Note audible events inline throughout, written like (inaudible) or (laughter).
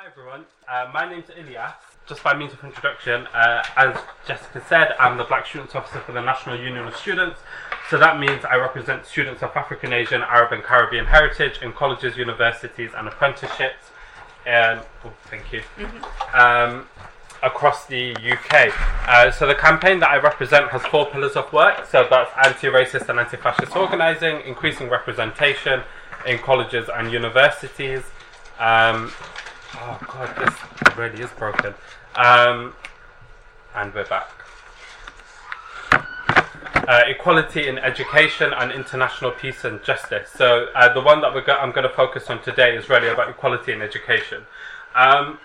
hi everyone. Uh, my name's Ilyas. Just by means of introduction, uh, as Jessica said, I'm the Black Students Officer for the National Union of Students. So that means I represent students of African, Asian, Arab, and Caribbean heritage in colleges, universities, and apprenticeships. And oh, thank you. Um, across the UK. Uh, so the campaign that I represent has four pillars of work. So that's anti-racist and anti-fascist organising, increasing representation in colleges and universities. Um, oh god, this really is broken. Um, and we're back. Uh, equality in education and international peace and justice. So uh, the one that go- I'm going to focus on today is really about equality in education. Um,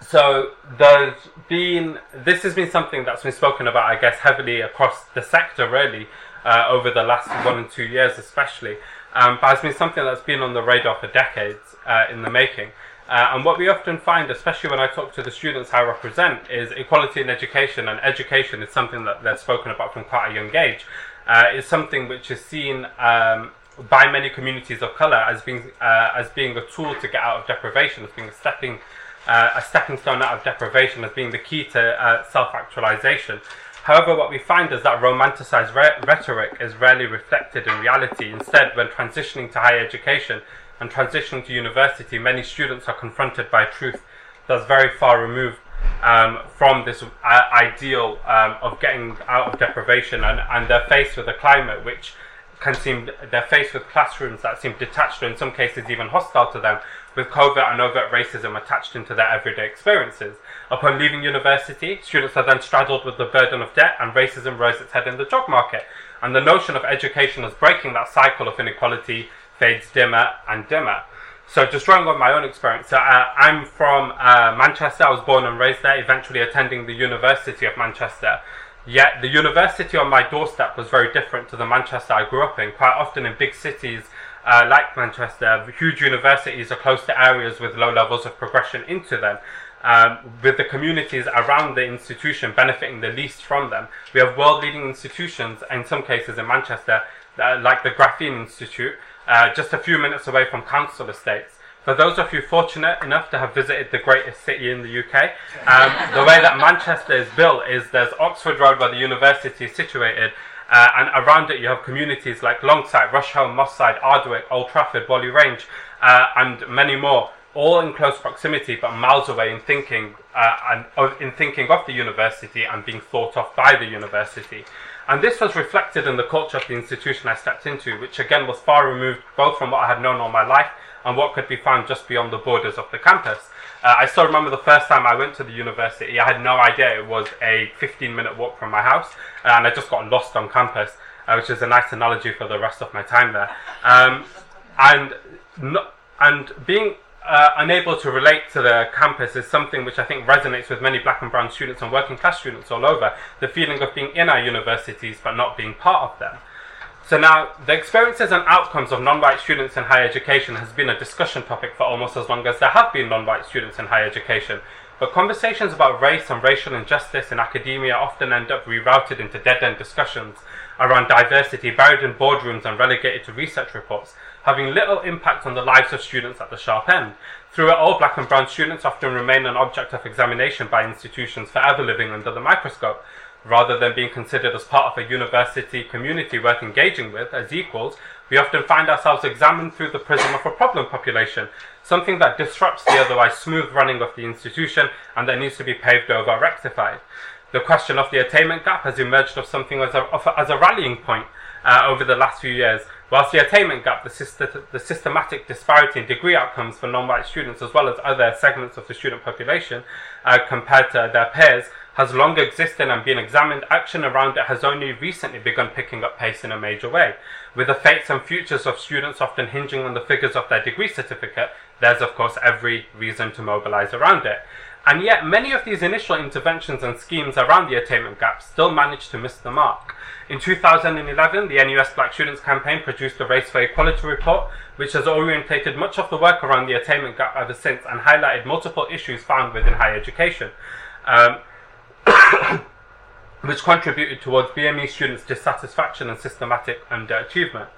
so there's been this has been something that's been spoken about, I guess, heavily across the sector, really, uh, over the last one and two years, especially. Um, but it's been something that's been on the radar for decades uh, in the making. Uh, and what we often find, especially when I talk to the students I represent, is equality in education, and education is something that they're spoken about from quite a young age. Uh, it's something which is seen um, by many communities of colour as being uh, as being a tool to get out of deprivation, as being a stepping uh, a stepping stone out of deprivation, as being the key to uh, self-actualization. However, what we find is that romanticized re- rhetoric is rarely reflected in reality. Instead, when transitioning to higher education and transitioning to university, many students are confronted by truth that's very far removed um, from this uh, ideal um, of getting out of deprivation, and, and they're faced with a climate which can seem they're faced with classrooms that seem detached or in some cases even hostile to them, with covert and overt racism attached into their everyday experiences. Upon leaving university, students are then straddled with the burden of debt and racism rose its head in the job market. And the notion of education as breaking that cycle of inequality fades dimmer and dimmer. So, just drawing on my own experience, so, uh, I'm from uh, Manchester. I was born and raised there, eventually attending the University of Manchester. Yet, the university on my doorstep was very different to the Manchester I grew up in. Quite often in big cities uh, like Manchester, huge universities are close to areas with low levels of progression into them. Um, with the communities around the institution benefiting the least from them. We have world leading institutions, in some cases in Manchester, uh, like the Graphene Institute, uh, just a few minutes away from council estates. For those of you fortunate enough to have visited the greatest city in the UK, um, the way that Manchester is built is there's Oxford Road where the university is situated, uh, and around it you have communities like Longsight, Rusholme, Moss Side, Ardwick, Old Trafford, Whalley Range, uh, and many more, all in close proximity but miles away in thinking uh, and in thinking of the university and being thought of by the university. And this was reflected in the culture of the institution I stepped into, which again was far removed both from what I had known all my life and what could be found just beyond the borders of the campus. Uh, I still remember the first time I went to the university, I had no idea it was a 15 minute walk from my house, uh, and I just got lost on campus, uh, which is a nice analogy for the rest of my time there. Um, and, no, and being uh, unable to relate to the campus is something which I think resonates with many black and brown students and working class students all over. The feeling of being in our universities but not being part of them. So now, the experiences and outcomes of non-white students in higher education has been a discussion topic for almost as long as there have been non-white students in higher education. But conversations about race and racial injustice in academia often end up rerouted into dead-end discussions around diversity buried in boardrooms and relegated to research reports, having little impact on the lives of students at the sharp end. Through it all, black and brown students often remain an object of examination by institutions forever living under the microscope. Rather than being considered as part of a university community worth engaging with as equals, we often find ourselves examined through the prism of a problem population, something that disrupts the otherwise smooth running of the institution and that needs to be paved over or rectified. The question of the attainment gap has emerged of something as a, of as a rallying point uh, over the last few years. Whilst the attainment gap, the, syst- the systematic disparity in degree outcomes for non-white students as well as other segments of the student population uh, compared to their peers has long existed and been examined, action around it has only recently begun picking up pace in a major way. With the fates and futures of students often hinging on the figures of their degree certificate, there's of course every reason to mobilize around it. And yet, many of these initial interventions and schemes around the attainment gap still managed to miss the mark. In 2011, the NUS Black Students Campaign produced the Race for Equality report, which has orientated much of the work around the attainment gap ever since and highlighted multiple issues found within higher education. Um, (coughs) which contributed towards BME students' dissatisfaction and systematic underachievement.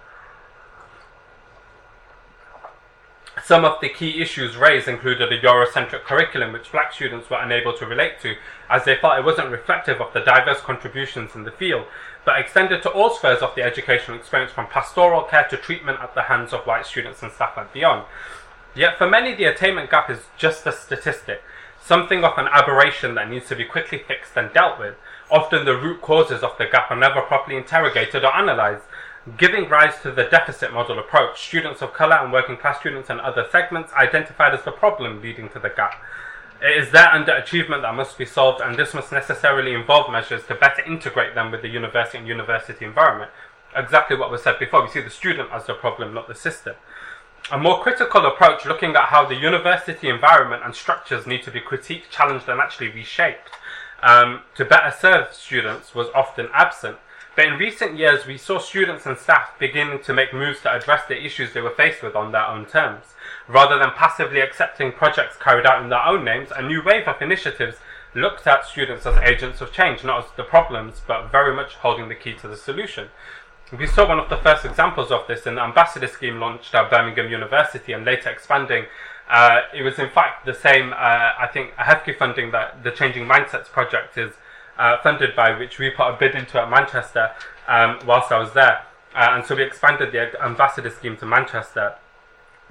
Some of the key issues raised included a Eurocentric curriculum which black students were unable to relate to as they felt it wasn't reflective of the diverse contributions in the field, but extended to all spheres of the educational experience from pastoral care to treatment at the hands of white students and staff and beyond. Yet for many, the attainment gap is just a statistic, something of an aberration that needs to be quickly fixed and dealt with. Often the root causes of the gap are never properly interrogated or analysed, giving rise to the deficit model approach. Students of colour and working class students and other segments identified as the problem leading to the gap. It is their underachievement that must be solved, and this must necessarily involve measures to better integrate them with the university and university environment. Exactly what was said before, we see the student as the problem, not the system. A more critical approach looking at how the university environment and structures need to be critiqued, challenged, and actually reshaped um, to better serve students was often absent. But in recent years, we saw students and staff beginning to make moves to address the issues they were faced with on their own terms. Rather than passively accepting projects carried out in their own names, a new wave of initiatives looked at students as agents of change, not as the problems, but very much holding the key to the solution. We saw one of the first examples of this in the ambassador scheme launched at Birmingham University and later expanding. Uh, it was in fact the same, uh, I think, HEFCE funding that the Changing Mindsets project is uh, funded by, which we put a bid into at Manchester um, whilst I was there. Uh, and so we expanded the ambassador scheme to Manchester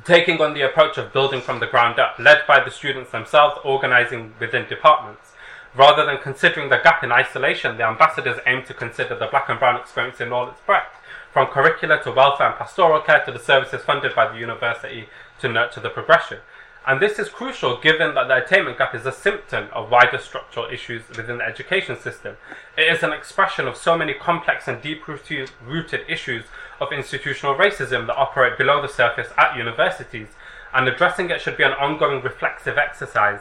taking on the approach of building from the ground up, led by the students themselves, organizing within departments. Rather than considering the gap in isolation, the ambassadors aim to consider the black and brown experience in all its breadth, from curricula to welfare and pastoral care to the services funded by the university to nurture the progression. And this is crucial given that the attainment gap is a symptom of wider structural issues within the education system. It is an expression of so many complex and deep rooted issues of institutional racism that operate below the surface at universities, and addressing it should be an ongoing reflexive exercise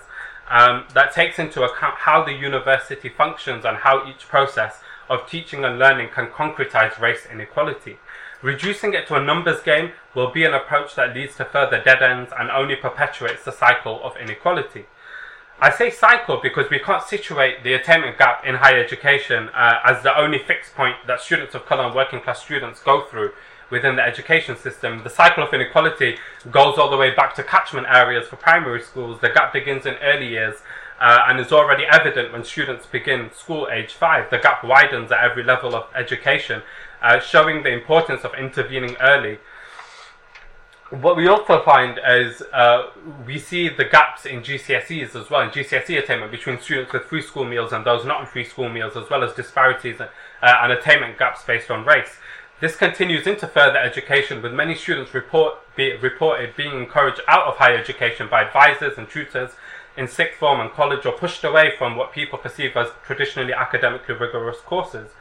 um, that takes into account how the university functions and how each process of teaching and learning can concretize race inequality. Reducing it to a numbers game will be an approach that leads to further dead ends and only perpetuates the cycle of inequality. I say cycle because we can't situate the attainment gap in higher education uh, as the only fixed point that students of colour and working class students go through within the education system. The cycle of inequality goes all the way back to catchment areas for primary schools. The gap begins in early years uh, and is already evident when students begin school age five. The gap widens at every level of education, uh, showing the importance of intervening early what we also find is uh, we see the gaps in GCSEs as well, in GCSE attainment between students with free school meals and those not on free school meals, as well as disparities uh, and attainment gaps based on race. This continues into further education, with many students report, be, reported being encouraged out of higher education by advisors and tutors in sixth form and college, or pushed away from what people perceive as traditionally academically rigorous courses.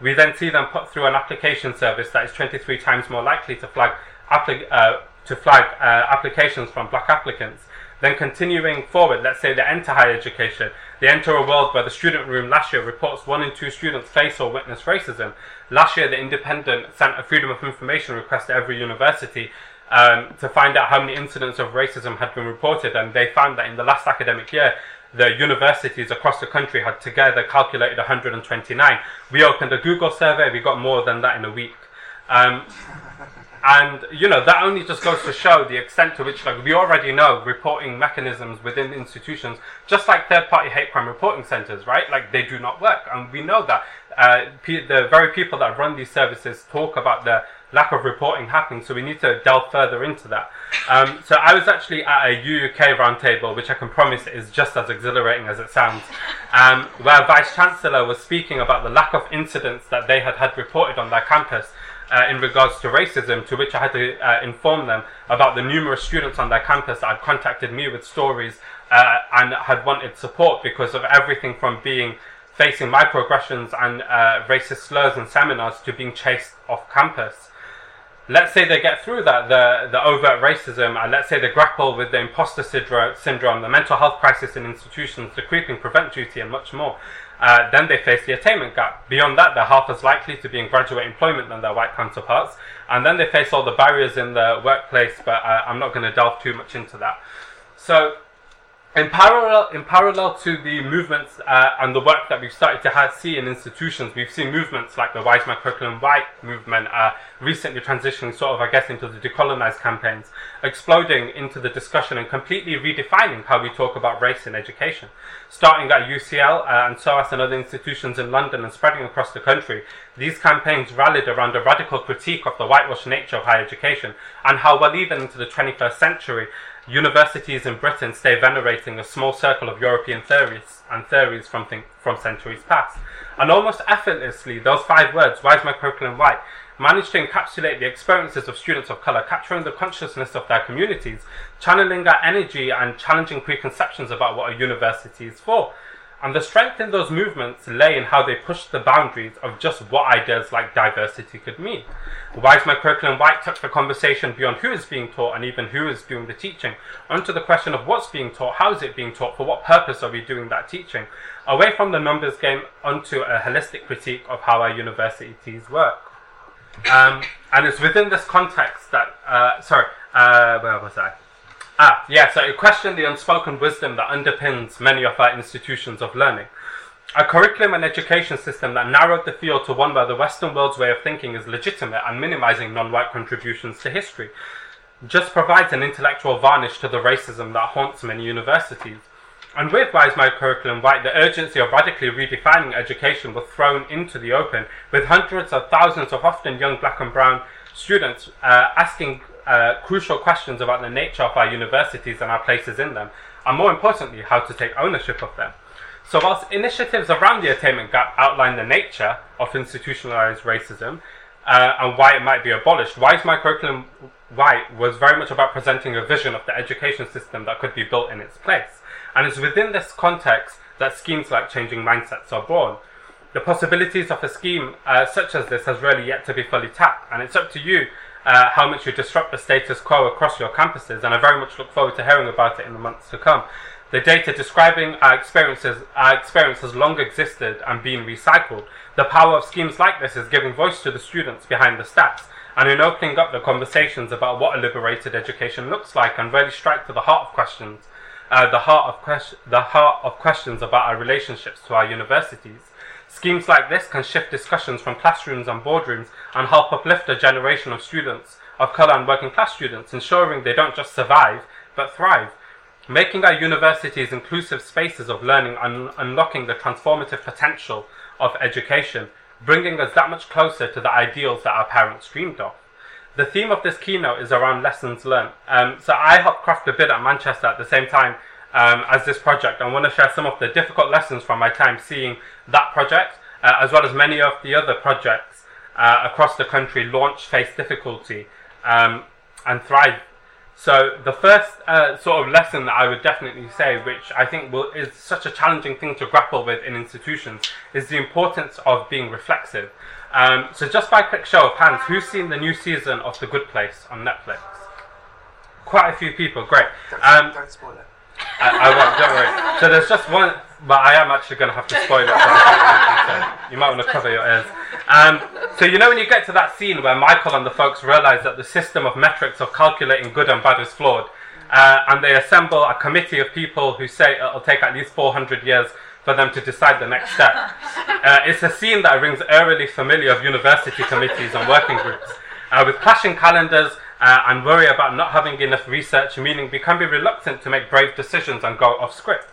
We then see them put through an application service that is 23 times more likely to flag uh, to flag uh, applications from black applicants. Then continuing forward, let's say they enter higher education, they enter a world where the student room last year reports one in two students face or witness racism. Last year, the Independent sent a Freedom of Information request to every university um, to find out how many incidents of racism had been reported, and they found that in the last academic year, the universities across the country had together calculated 129. We opened a Google survey, we got more than that in a week. Um, and you know that only just goes to show the extent to which like we already know reporting mechanisms within institutions just like third party hate crime reporting centers right like they do not work and we know that uh, the very people that run these services talk about the lack of reporting happening so we need to delve further into that um, so i was actually at a uuk roundtable which i can promise is just as exhilarating as it sounds um, where vice chancellor was speaking about the lack of incidents that they had had reported on their campus uh, in regards to racism, to which I had to uh, inform them about the numerous students on their campus that had contacted me with stories uh, and had wanted support because of everything from being facing microaggressions and uh, racist slurs in seminars to being chased off campus. Let's say they get through that, the, the overt racism, and let's say they grapple with the imposter syndrome, the mental health crisis in institutions, the creeping prevent duty, and much more uh, then they face the attainment gap. Beyond that, they're half as likely to be in graduate employment than their white counterparts. And then they face all the barriers in the workplace, but uh, I'm not going to delve too much into that. So, in parallel, in parallel to the movements uh, and the work that we've started to see in institutions, we've seen movements like the Why Is My Curriculum White movement, uh, recently transitioning sort of, I guess, into the decolonized campaigns, exploding into the discussion and completely redefining how we talk about race in education. Starting at UCL uh, and SOAS and other institutions in London and spreading across the country, these campaigns rallied around a radical critique of the whitewashed nature of higher education and how, well, even into the 21st century, universities in Britain stay venerating a small circle of European theories and theories from, from centuries past. And almost effortlessly, those five words, Why Is My Curriculum White, managed to encapsulate the experiences of students of colour, capturing the consciousness of their communities, channeling that energy and challenging preconceptions about what a university is for. And the strength in those movements lay in how they pushed the boundaries of just what ideas like diversity could mean. Why Is My Curriculum White took the conversation beyond who is being taught and even who is doing the teaching, onto the question of what's being taught, how is it being taught, for what purpose are we doing that teaching, away from the numbers game onto a holistic critique of how our universities work. Um, and it's within this context that, uh, sorry, uh, where was I? Ah, yeah, so it questioned the unspoken wisdom that underpins many of our institutions of learning. A curriculum and education system that narrowed the field to one where the Western world's way of thinking is legitimate and minimizing non white contributions to history just provides an intellectual varnish to the racism that haunts many universities. And with Why Is My Curriculum White, the urgency of radically redefining education was thrown into the open, with hundreds of thousands of often young black and brown students uh, asking uh, crucial questions about the nature of our universities and our places in them, and more importantly, how to take ownership of them. So, whilst initiatives around the attainment gap outline the nature of institutionalized racism uh, and why it might be abolished, Why Is My Curriculum White was very much about presenting a vision of the education system that could be built in its place. And it's within this context that schemes like changing mindsets are born. The possibilities of a scheme uh, such as this has really yet to be fully tapped, and it's up to you uh, how much you disrupt the status quo across your campuses, and I very much look forward to hearing about it in the months to come. The data describing our experiences, our experience has long existed and been recycled. The power of schemes like this is giving voice to the students behind the stats, and in opening up the conversations about what a liberated education looks like, and really strike to the heart of questions, uh, the heart of question, the heart of questions about our relationships to our universities. Schemes like this can shift discussions from classrooms and boardrooms and help uplift a generation of students of colour and working class students, ensuring they don't just survive but thrive. Making our universities inclusive spaces of learning and unlocking the transformative potential of education, bringing us that much closer to the ideals that our parents dreamed of. The theme of this keynote is around lessons learned. Um, so I helped craft a bit at Manchester at the same time um, as this project. I want to share some of the difficult lessons from my time seeing that project, uh, as well as many of the other projects uh, across the country launch, face difficulty, um, and thrive. So the first uh, sort of lesson that I would definitely say, which I think will, is such a challenging thing to grapple with in institutions, is the importance of being reflexive. Um, so just by a quick show of hands, who's seen the new season of The Good Place on Netflix? Quite a few people, great. Um, don't spoil it. I, I won't, don't worry. So there's just one, but I am actually going to have to spoil it. so you might want to cover your ears. Um, so you know when you get to that scene where Michael and the folks realize that the system of metrics of calculating good and bad is flawed, uh, and they assemble a committee of people who say it'll take at least 400 years for them to decide the next step. (laughs) Uh, it's a scene that rings eerily familiar of university committees and working groups. Uh, with clashing calendars, uh, and worry about not having enough research, meaning we can be reluctant to make brave decisions and go off script.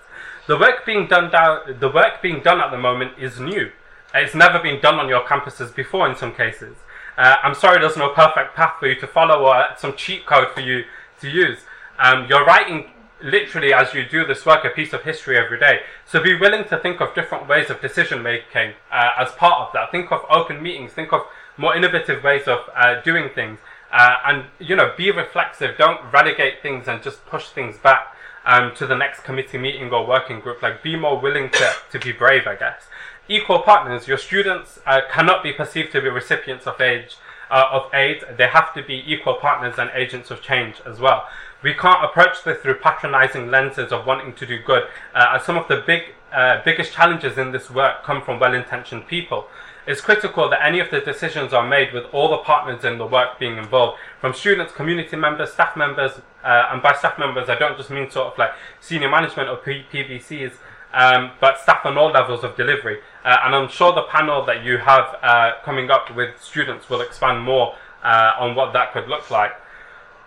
The work being done down, the work being done at the moment is new. It's never been done on your campuses before in some cases. Uh, I'm sorry there's no perfect path for you to follow or some cheat code for you to use. Um, you're writing literally as you do this work a piece of history every day. So be willing to think of different ways of decision making uh, as part of that. Think of open meetings. Think of more innovative ways of uh, doing things. Uh, and you know, be reflexive. Don't relegate things and just push things back um, to the next committee meeting or working group. Like, be more willing to, to be brave, I guess. Equal partners. Your students uh, cannot be perceived to be recipients of age uh, of aid. They have to be equal partners and agents of change as well. We can't approach this through patronizing lenses of wanting to do good. Uh, some of the big, uh, biggest challenges in this work come from well-intentioned people. It's critical that any of the decisions are made with all the partners in the work being involved, from students, community members, staff members, uh, and by staff members I don't just mean sort of like senior management or P- PVCs, um, but staff on all levels of delivery. Uh, and I'm sure the panel that you have uh, coming up with students will expand more uh, on what that could look like.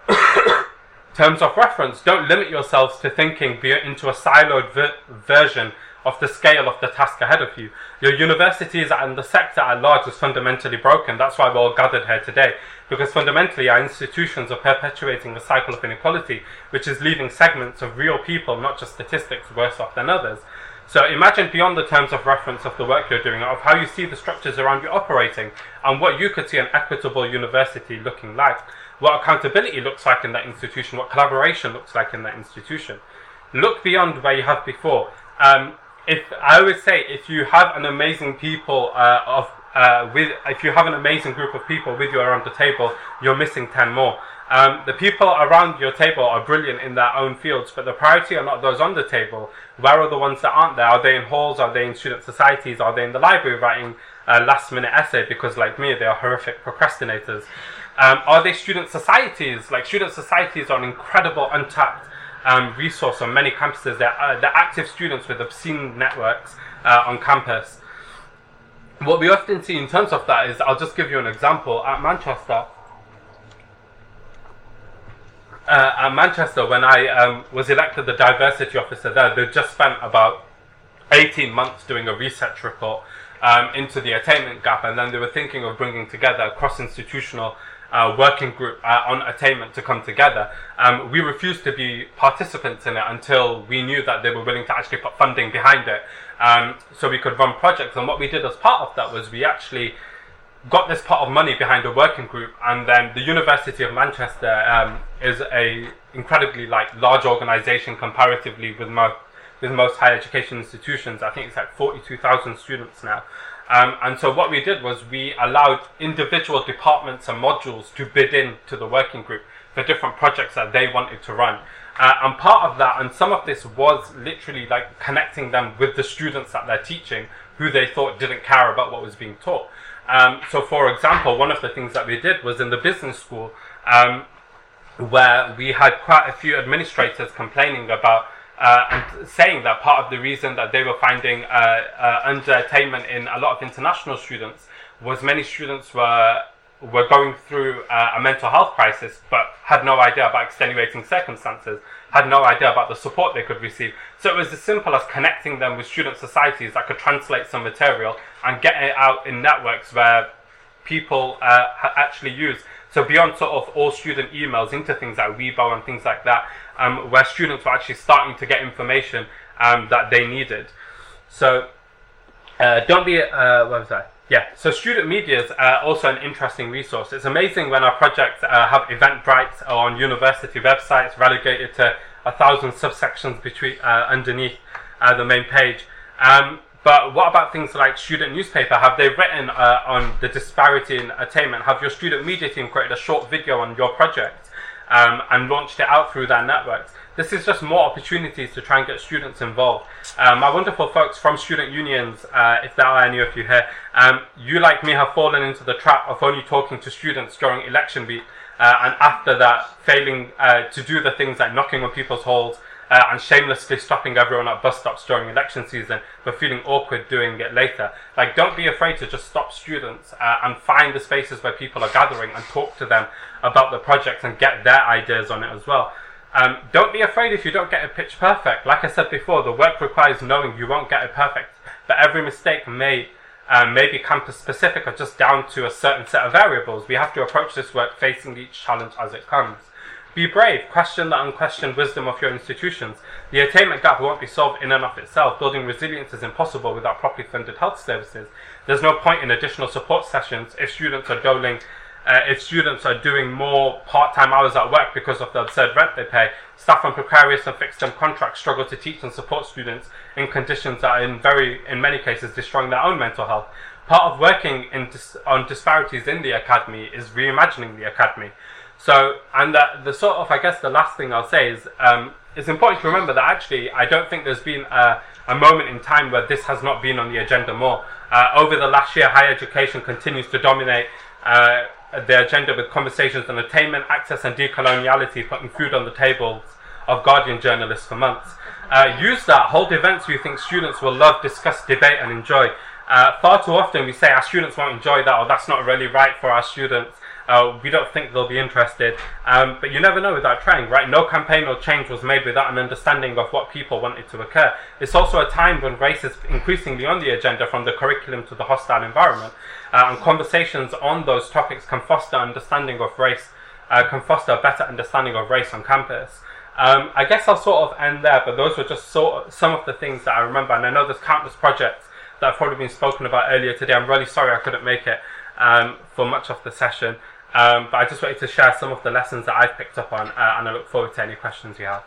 (coughs) terms of reference, don't limit yourselves to thinking into a siloed ver- version of the scale of the task ahead of you. Your universities and the sector at large is fundamentally broken. That's why we're all gathered here today. Because fundamentally, our institutions are perpetuating a cycle of inequality, which is leaving segments of real people, not just statistics, worse off than others. So imagine beyond the terms of reference of the work you're doing, of how you see the structures around you operating, and what you could see an equitable university looking like, what accountability looks like in that institution, what collaboration looks like in that institution. Look beyond where you have before. Um, if I would say, if you have an amazing people uh, of uh, with, if you have an amazing group of people with you around the table, you're missing ten more. Um, the people around your table are brilliant in their own fields, but the priority are not those on the table. Where are the ones that aren't there? Are they in halls? Are they in student societies? Are they in the library writing a last minute essay? Because, like me, they are horrific procrastinators. Um, are they student societies? Like, student societies are an incredible untapped um, resource on many campuses. They're, uh, they're active students with obscene networks uh, on campus. What we often see in terms of that is, I'll just give you an example. At Manchester, uh, at Manchester, when I um, was elected the diversity officer there, they just spent about 18 months doing a research report um, into the attainment gap, and then they were thinking of bringing together cross institutional uh, working group uh, on attainment to come together. Um, we refused to be participants in it until we knew that they were willing to actually put funding behind it um, so we could run projects. And what we did as part of that was we actually got this pot of money behind a working group, and then the University of Manchester um, is a incredibly like large organisation comparatively with most with most higher education institutions. I think it's like forty two thousand students now. Um, and so what we did was we allowed individual departments and modules to bid in to the working group for different projects that they wanted to run. Uh, and part of that, and some of this was literally like connecting them with the students that they're teaching, who they thought didn't care about what was being taught. Um, so, for example, one of the things that we did was in the business school, um, where we had quite a few administrators complaining about uh, and saying that part of the reason that they were finding uh, uh, underattainment in a lot of international students was many students were were going through uh, a mental health crisis but had no idea about extenuating circumstances had no idea about the support they could receive. So it was as simple as connecting them with student societies that could translate some material and get it out in networks where people uh, actually use. So beyond sort of all student emails into things like Weibo and things like that, um, where students were actually starting to get information um, that they needed. So uh, don't be, uh, what was that? Yeah, so student media is uh, also an interesting resource. It's amazing when our projects uh, have Eventbrite on university websites relegated to a thousand subsections between uh, underneath uh, the main page. Um, but what about things like student newspaper? Have they written uh, on the disparity in attainment? Have your student media team created a short video on your project um, and launched it out through their networks? this is just more opportunities to try and get students involved. Um, my wonderful folks from student unions, uh, if there are any of you here, um, you like me have fallen into the trap of only talking to students during election week, uh, and after that, failing uh, to do the things like knocking on people's halls uh, and shamelessly stopping everyone at bus stops during election season, but feeling awkward doing it later. Like, don't be afraid to just stop students uh, and find the spaces where people are gathering and talk to them about the project and get their ideas on it as well. Um, don't be afraid if you don't get it pitch perfect. Like I said before, the work requires knowing you won't get it perfect. But every mistake made um, may be campus specific or just down to a certain set of variables. We have to approach this work facing each challenge as it comes. Be brave, question the unquestioned wisdom of your institutions. The attainment gap won't be solved in and of itself. Building resilience is impossible without properly funded health services. There's no point in additional support sessions if students are doling uh, if students are doing more part-time hours at work because of the absurd rent they pay, staff on precarious and fixed-term contracts struggle to teach and support students in conditions that are in very, in many cases, destroying their own mental health. Part of working dis- on disparities in the academy is reimagining the academy. So, and the, the, sort of, I guess, the last thing I'll say is, um, it's important to remember that actually I don't think there's been a, a moment in time where this has not been on the agenda more. Uh, over the last year, higher education continues to dominate uh, the agenda with conversations on attainment, access, and decoloniality, putting food on the tables of Guardian journalists for months. Uh, use that, hold events you think students will love, discuss, debate, and enjoy. Uh, far too often we say our students won't enjoy that, or that's not really right for our students. Uh, we don't think they'll be interested. Um, but you never know without trying, right? No campaign or change was made without an understanding of what people wanted to occur. It's also a time when race is increasingly on the agenda from the curriculum to the hostile environment. Uh, and conversations on those topics can foster understanding of race, uh, can foster a better understanding of race on campus. Um, I guess I'll sort of end there, but those were just sort of some of the things that I remember. And I know there's countless projects that have probably been spoken about earlier today. I'm really sorry I couldn't make it um, for much of the session. Um, but I just wanted to share some of the lessons that I've picked up on, uh, and I look forward to any questions you have.